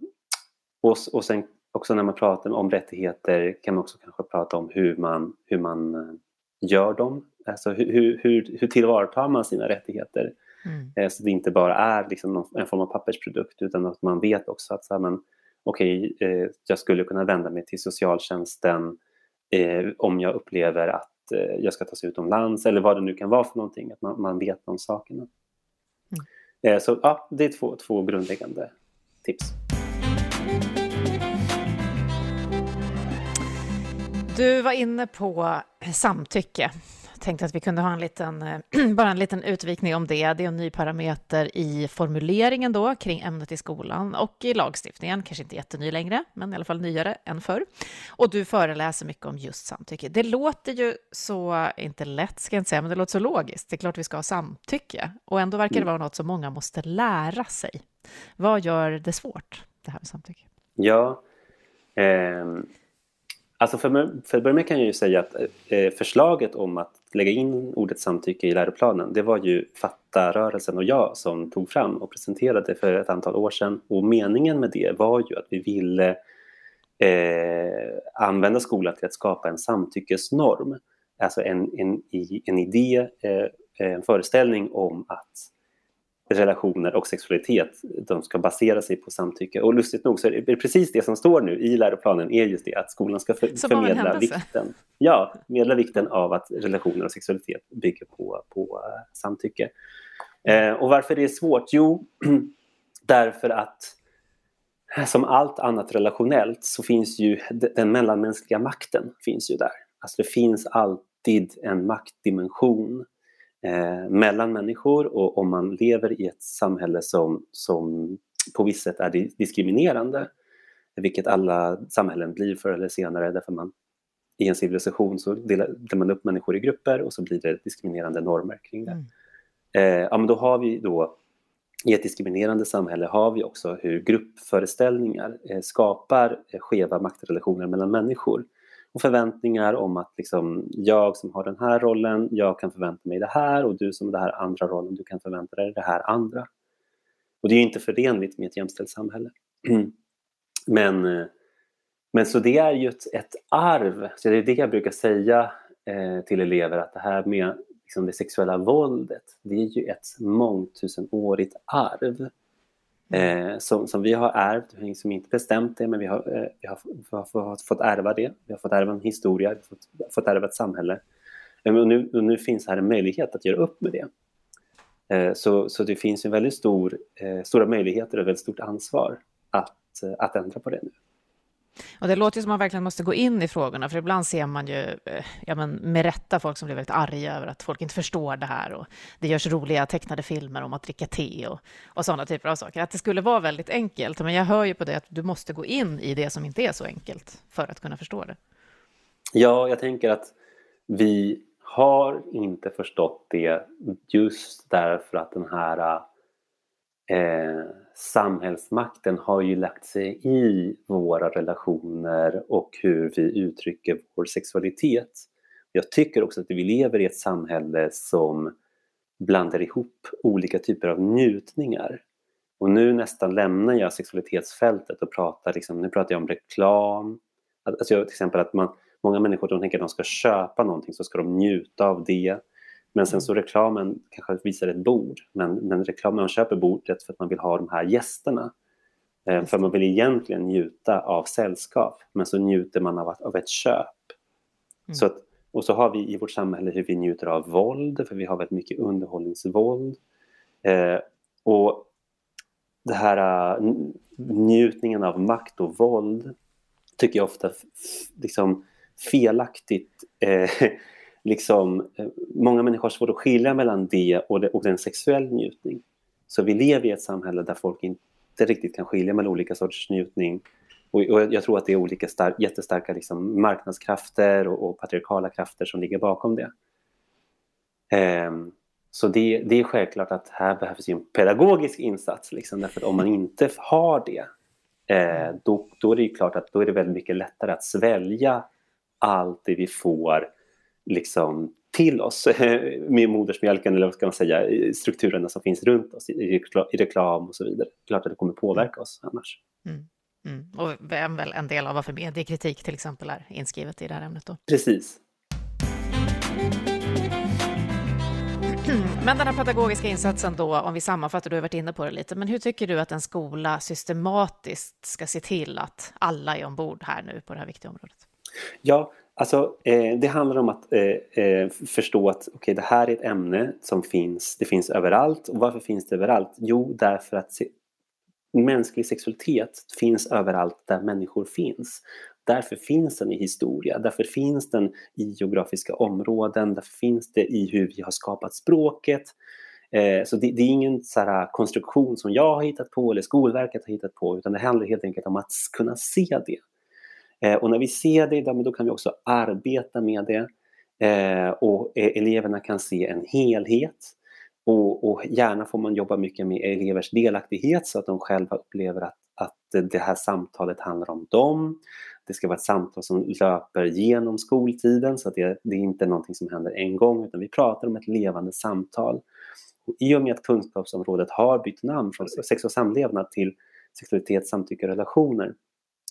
och, och sen också när man pratar om rättigheter kan man också kanske prata om hur man, hur man eh, gör dem. Alltså hur, hur, hur tillvaratar man sina rättigheter? Mm. Eh, så det inte bara är liksom en form av pappersprodukt utan att man vet också att så här, men, okay, eh, jag skulle kunna vända mig till socialtjänsten eh, om jag upplever att eh, jag ska tas utomlands eller vad det nu kan vara för någonting, att man, man vet de sakerna. Mm. Eh, så ja, det är två, två grundläggande tips. Du var inne på samtycke tänkte att vi kunde ha en liten, eh, bara en liten utvikning om det. Det är en ny parameter i formuleringen då kring ämnet i skolan och i lagstiftningen, kanske inte jätteny längre, men i alla fall nyare än förr. Och du föreläser mycket om just samtycke. Det låter ju så, inte lätt ska jag inte säga, men det låter så logiskt. Det är klart vi ska ha samtycke och ändå verkar det vara något som många måste lära sig. Vad gör det svårt, det här med samtycke? Ja, eh, alltså för, för att börja med kan jag ju säga att eh, förslaget om att lägga in ordet samtycke i läroplanen, det var ju Fatta-rörelsen och jag som tog fram och presenterade för ett antal år sedan. Och meningen med det var ju att vi ville eh, använda skolan till att skapa en samtyckesnorm. Alltså en, en, en idé, eh, en föreställning om att relationer och sexualitet de ska basera sig på samtycke. Och lustigt nog så är det precis det som står nu i läroplanen är just det att skolan ska för, förmedla vikten, ja, förmedla vikten av att relationer och sexualitet bygger på, på uh, samtycke. Eh, och varför det är svårt? Jo, därför att som allt annat relationellt så finns ju den mellanmänskliga makten finns ju där. Alltså det finns alltid en maktdimension eh, mellan människor och om man lever i ett samhälle som, som på visst sätt är diskriminerande, vilket alla samhällen blir förr eller senare därför man i en civilisation så delar man upp människor i grupper och så blir det diskriminerande normer kring det. Mm. Eh, ja, men då har vi då i ett diskriminerande samhälle har vi också hur gruppföreställningar eh, skapar eh, skeva maktrelationer mellan människor och förväntningar om att liksom, jag som har den här rollen, jag kan förvänta mig det här och du som har den här andra rollen, du kan förvänta dig det här andra. Och det är inte förenligt med ett jämställt samhälle. Men, eh, men så det är ju ett, ett arv, så det är det jag brukar säga eh, till elever att det här med liksom det sexuella våldet, det är ju ett mångtusenårigt arv eh, som, som vi har ärvt, vi har liksom inte bestämt det men vi har, eh, vi har, vi har fått ärva det, vi har fått ärva en historia, vi har fått, fått ärva ett samhälle. Eh, och nu, och nu finns här en möjlighet att göra upp med det. Eh, så, så det finns en väldigt stor, eh, stora möjligheter och väldigt stort ansvar att, att ändra på det nu. Och det låter som att man verkligen måste gå in i frågorna, för ibland ser man ju, eh, ja men med rätta, folk som blir väldigt arga över att folk inte förstår det här och det görs roliga tecknade filmer om att dricka te och, och sådana typer av saker. Att det skulle vara väldigt enkelt, men jag hör ju på det att du måste gå in i det som inte är så enkelt för att kunna förstå det. Ja, jag tänker att vi har inte förstått det just därför att den här eh, samhällsmakten har ju lagt sig i våra relationer och hur vi uttrycker vår sexualitet. Jag tycker också att vi lever i ett samhälle som blandar ihop olika typer av njutningar. Och nu nästan lämnar jag sexualitetsfältet och pratar, liksom, nu pratar jag om reklam. Alltså till exempel att man, många människor de tänker att de ska köpa någonting så ska de njuta av det. Men sen så reklamen kanske visar ett bord, men, men reklamen man köper bordet för att man vill ha de här gästerna. Eh, för man vill egentligen njuta av sällskap, men så njuter man av, av ett köp. Mm. Så att, och så har vi i vårt samhälle hur vi njuter av våld, för vi har väldigt mycket underhållningsvåld. Eh, och det här uh, njutningen av makt och våld tycker jag ofta liksom felaktigt eh, liksom, eh, många människor har svårt att skilja mellan det och, det och den sexuell njutning. Så vi lever i ett samhälle där folk inte riktigt kan skilja mellan olika sorters njutning. Och, och jag tror att det är olika star, jättestarka liksom, marknadskrafter och, och patriarkala krafter som ligger bakom det. Um, så det, det, är självklart att här behövs en pedagogisk insats. Liksom, därför att om man inte har det, eh, då, då är det klart att då är det väldigt mycket lättare att svälja allt det vi får liksom till oss med modersmjölken eller vad ska man säga, strukturerna som finns runt oss i, reklam och så vidare. Klart att det kommer påverka oss annars. Mm. Mm. Och väl en del av varför mediekritik till exempel är inskrivet i det här ämnet då. Precis. Men den här pedagogiska insatsen då, om vi sammanfattar, du har varit inne på det lite, men hur tycker du att en skola systematiskt ska se till att alla är ombord här nu på det här viktiga området? Ja, Alltså, eh, det handlar om att eh, eh, förstå att okay, det här är ett ämne som finns, det finns överallt. Och varför finns det överallt? Jo, därför att se, mänsklig sexualitet finns överallt där människor finns. Därför finns den i historia, därför finns den i geografiska områden, därför finns det i hur vi har skapat språket. Eh, så det, det, är ingen så här, ah, konstruktion som jag har hittat på eller Skolverket har hittat på, utan det handlar helt enkelt om att kunna se det. Eh, och när vi ser det, då kan vi också arbeta med det. Eh, och e-, eleverna kan se en helhet. Och, och, gärna får man jobba mycket med elevers delaktighet så att de själva upplever att, att det här samtalet handlar om dem. Det ska vara ett samtal som löper genom skoltiden så att det, det är inte någonting som händer en gång utan vi pratar om ett levande samtal. Och I och med att kunskapsområdet har bytt namn från sex och samlevnad till sexualitet, samtycke och relationer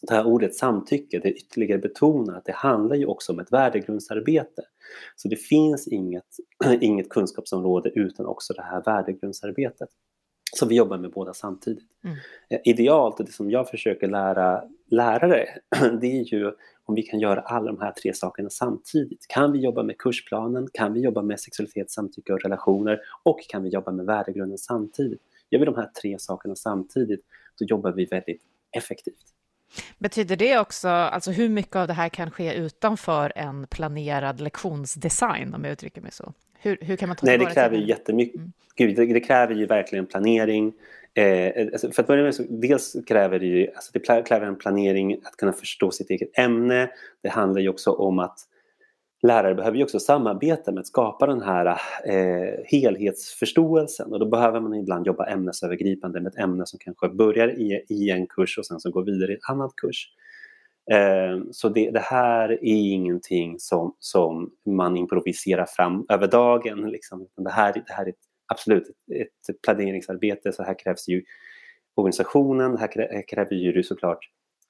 det här ordet samtycke, det ytterligare betonar att det handlar ju också om ett värdegrundsarbete. Så det finns inget, inget kunskapsområde utan också det här värdegrundsarbetet. Så vi jobbar med båda samtidigt. Mm. Eh, idealt, det som jag försöker lära lärare, det är ju om vi kan göra alla de här tre sakerna samtidigt. Kan vi jobba med kursplanen, kan vi jobba med sexualitet, samtycke och relationer och kan vi jobba med värdegrunden samtidigt. Gör vi de här tre sakerna samtidigt, då jobbar vi väldigt effektivt. Betyder det också, alltså hur mycket av det här kan ske utanför en planerad lektionsdesign, om jag uttrycker mig så? Hur, hur kan man ta Nej, det kräver ju jättemycket. Mm. Gud, det, det, kräver ju verkligen planering. Eh, alltså för att börja med så, dels kräver det ju, alltså det kräver en planering att kunna förstå sitt eget ämne. Det handlar ju också om att lärare behöver ju också samarbeta med att skapa den här eh, helhetsförståelsen och då behöver man ibland jobba ämnesövergripande med ett ämne som kanske börjar i, i en kurs och sen så går vidare i en annan kurs. Eh, så det, det, här är ingenting som, som man improviserar fram över dagen. Liksom. Det, här, det här är absolut ett, ett planeringsarbete, så här krävs ju organisationen, här kräver ju såklart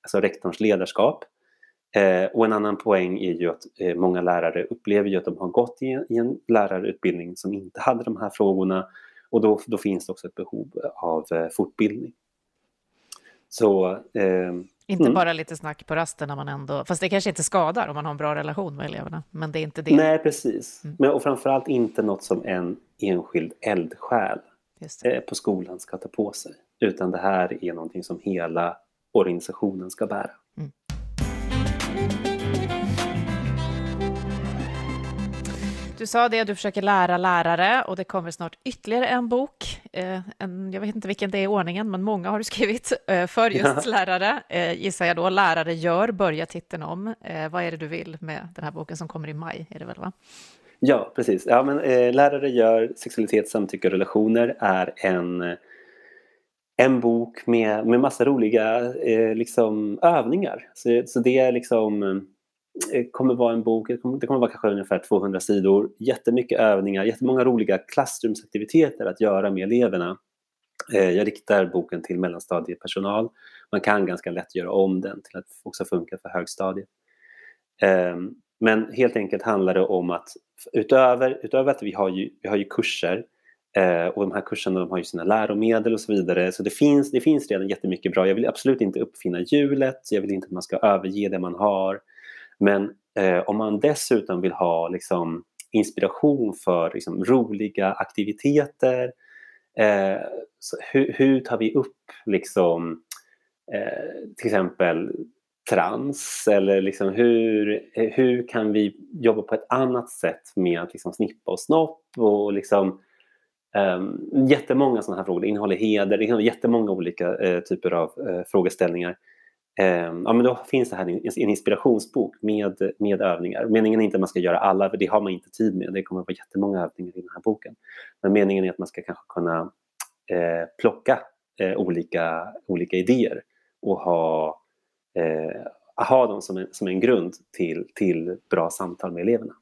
alltså rektorns ledarskap Eh, och en annan poäng är ju att eh, många lärare upplever ju att de har gått i en, i en lärarutbildning som inte hade de här frågorna och då, då finns det också ett behov av eh, fortbildning. Så, eh, inte mm. bara lite snack på rasten när man ändå, fast det kanske inte skadar om man har en bra relation med eleverna, men det är inte det. Nej, precis. Mm. Men, och framförallt inte något som en enskild eldsjäl eh, på skolan ska ta på sig, utan det här är någonting som hela organisationen ska bära. Du sa det, du försöker lära lärare och det kommer snart ytterligare en bok. Eh, en, jag vet inte vilken det är i ordningen, men många har du skrivit eh, för just ja. lärare, eh, gissar jag då. Lärare gör, börja titeln om. Eh, vad är det du vill med den här boken som kommer i maj? Är det väl, va? Ja, precis. Ja, men, eh, lärare gör, sexualitet, samtycke och relationer är en en bok med, med massa roliga eh, liksom, övningar. Så, så det är liksom Eh, kommer vara en bok, det kommer, det kommer vara kanske ungefär 200 sidor, jättemycket övningar, jättemånga roliga klassrumsaktiviteter att göra med eleverna. Eh, jag riktar boken till mellanstadiepersonal. Man kan ganska lätt göra om den till att också funka för högstadiet. Eh, men helt enkelt handlar det om att utöver, utöver att vi har ju, vi har ju kurser och de här kurserna de har ju sina läromedel och så vidare. Så det finns, det finns redan jättemycket bra. Jag vill absolut inte uppfinna hjulet. Jag vill inte att man ska överge det man har. Men eh, om man dessutom vill ha liksom, inspiration för liksom, roliga aktiviteter, eh, hur, hur, tar vi upp liksom, eh, till exempel trans eller liksom hur, eh, hur kan vi jobba på ett annat sätt med att liksom snippa och snopp och liksom um, jättemånga sådana här frågor. Det innehåller heder, det innehåller jättemånga olika uh, typer av uh, frågeställningar. Ehm, ja, men då finns det här en inspirationsbok med, med övningar. Meningen är inte att man ska göra alla, för det har man inte tid med. Det kommer att vara jättemånga övningar i den här boken. Men meningen är att man ska kanske kunna eh, plocka eh, olika, olika idéer och ha, eh, ha dem som en, som en grund till, till bra samtal med eleverna.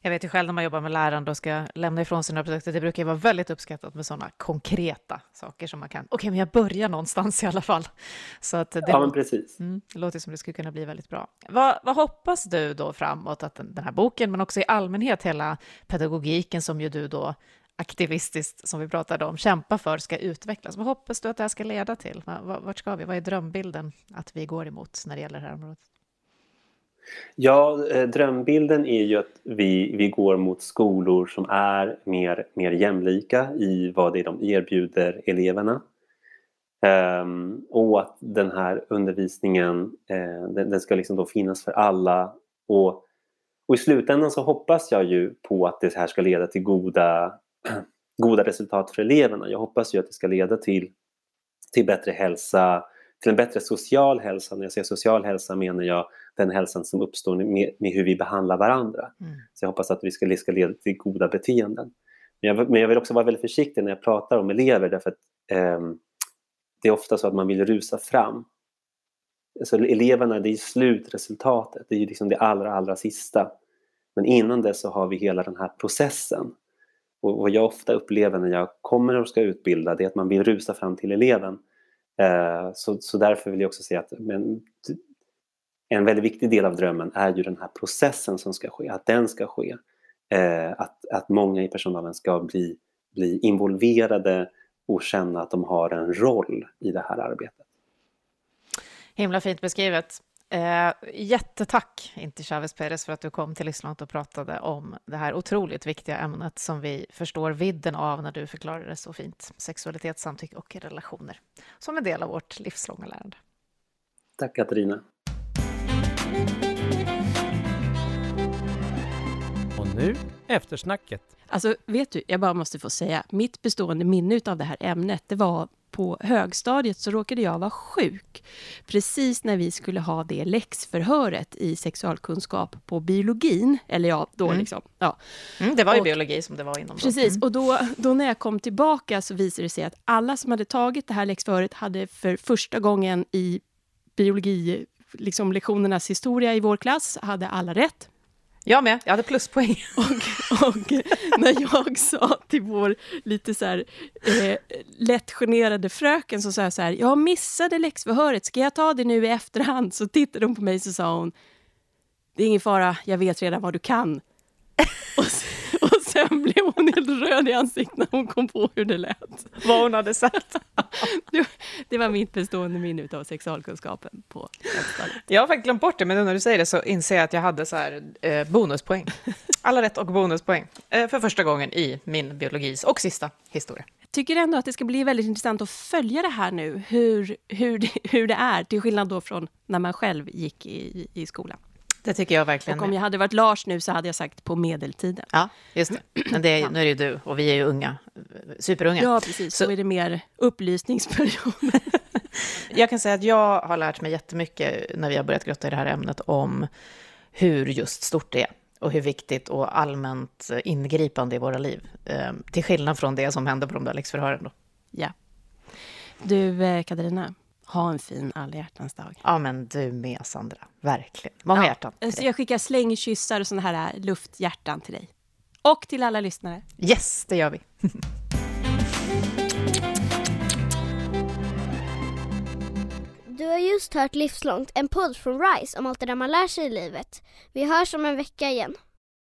Jag vet ju själv när man jobbar med lärande och ska lämna ifrån sig några produkter, det brukar vara väldigt uppskattat med sådana konkreta saker som man kan, okej, okay, men jag börjar någonstans i alla fall. Så att det, ja, men precis. Mm, det låter som det skulle kunna bli väldigt bra. Vad, vad hoppas du då framåt att den, den här boken, men också i allmänhet hela pedagogiken som ju du då aktivistiskt, som vi pratade om, kämpa för ska utvecklas. Vad hoppas du att det här ska leda till? Vart ska vi? Vad är drömbilden att vi går emot när det gäller det här området? Ja, eh, drömbilden är ju att vi, vi går mot skolor som är mer, mer jämlika i vad det är de erbjuder eleverna. Um, och att den här undervisningen uh, den, den, ska liksom då finnas för alla. Och, och i slutändan så hoppas jag ju på att det här ska leda till goda, goda resultat för eleverna. Jag hoppas ju att det ska leda till, till bättre hälsa, till en bättre social hälsa. När jag säger social hälsa menar jag den hälsan som uppstår med, med hur vi behandlar varandra. Mm. Så jag hoppas att vi ska, ska leda till goda beteenden. Men jag, men jag, vill också vara väldigt försiktig när jag pratar om elever därför att eh, det är ofta så att man vill rusa fram. Så eleverna, det är slutresultatet, det är liksom det allra, allra sista. Men innan det så har vi hela den här processen. Och vad jag ofta upplever när jag kommer och ska utbilda det är att man vill rusa fram till eleven. Eh, så, så därför vill jag också säga att men, en väldigt viktig del av drömmen är ju den här processen som ska ske, att den ska ske. Eh, att, att många i personalen ska bli, bli involverade och känna att de har en roll i det här arbetet. Himla fint beskrivet. Eh, jättetack, inte Chavez Perez, för att du kom till Livslångt och pratade om det här otroligt viktiga ämnet som vi förstår vidden av när du förklarar det så fint. Sexualitet, samtycke och relationer, som en del av vårt livslånga lärande. Tack Katarina. Och nu eftersnacket. Alltså, vet du, jag bara måste få säga, mitt bestående minne av det här ämnet, det var på högstadiet så råkade jag vara sjuk. Precis när vi skulle ha det läxförhöret i sexualkunskap på biologin. Eller ja, då Mm. liksom. Ja. Mm, det var ju Och- biologi som det var inom. Precis, Mm. och då, då när jag kom tillbaka så visade det sig att alla som hade tagit det här läxförhöret hade för första gången i biologi, liksom lektionernas historia i vår klass, hade alla rätt. Jag med, jag hade pluspoäng. Och, och när jag sa till vår lite så här eh, lätt generade fröken så sa jag så här, jag missade läxförhöret, ska jag ta det nu i efterhand? Så tittade hon på mig så sa hon, det är ingen fara, jag vet redan vad du kan. och, så, sen blev hon helt röd i ansiktet när hon kom på hur det lät. Vad hon hade sagt. Det, var mitt bestående minne av sexualkunskapen på högstadiet. Jag har faktiskt glömt bort det, men nu när du säger det så inser jag att jag hade så här, eh, bonuspoäng. Alla rätt och bonuspoäng. Eh, för första gången i min biologis och sista historia. tycker ändå att det ska bli väldigt intressant att följa det här nu, hur, hur, det, hur det är, till skillnad då från när man själv gick i, i skolan. Det tycker jag verkligen. Och om jag hade varit Lars nu så hade jag sagt på medeltiden. Ja, just det. Men det är, nu är det ju du och vi är ju unga. Superunga. Ja, precis. Så, Så- är det mer upplysningsperiod. Jag kan säga att jag har lärt mig jättemycket när vi har börjat grotta i det här ämnet om hur just stort det är och hur viktigt och allmänt ingripande i våra liv. Eh, till skillnad från det som hände på de där läxförhören. Då. ja. Du, eh, Katarina, ha en fin alla hjärtans dag. Ja, men du med Sandra. Verkligen. Många Ja, hjärtan. Så jag skickar slängkyssar och såna här äh, lufthjärtan till dig. Och till alla lyssnare. Yes, det gör vi. Du har just hört Livslångt, en podd från RISE om allt det där man lär sig i livet. Vi hörs om en vecka igen.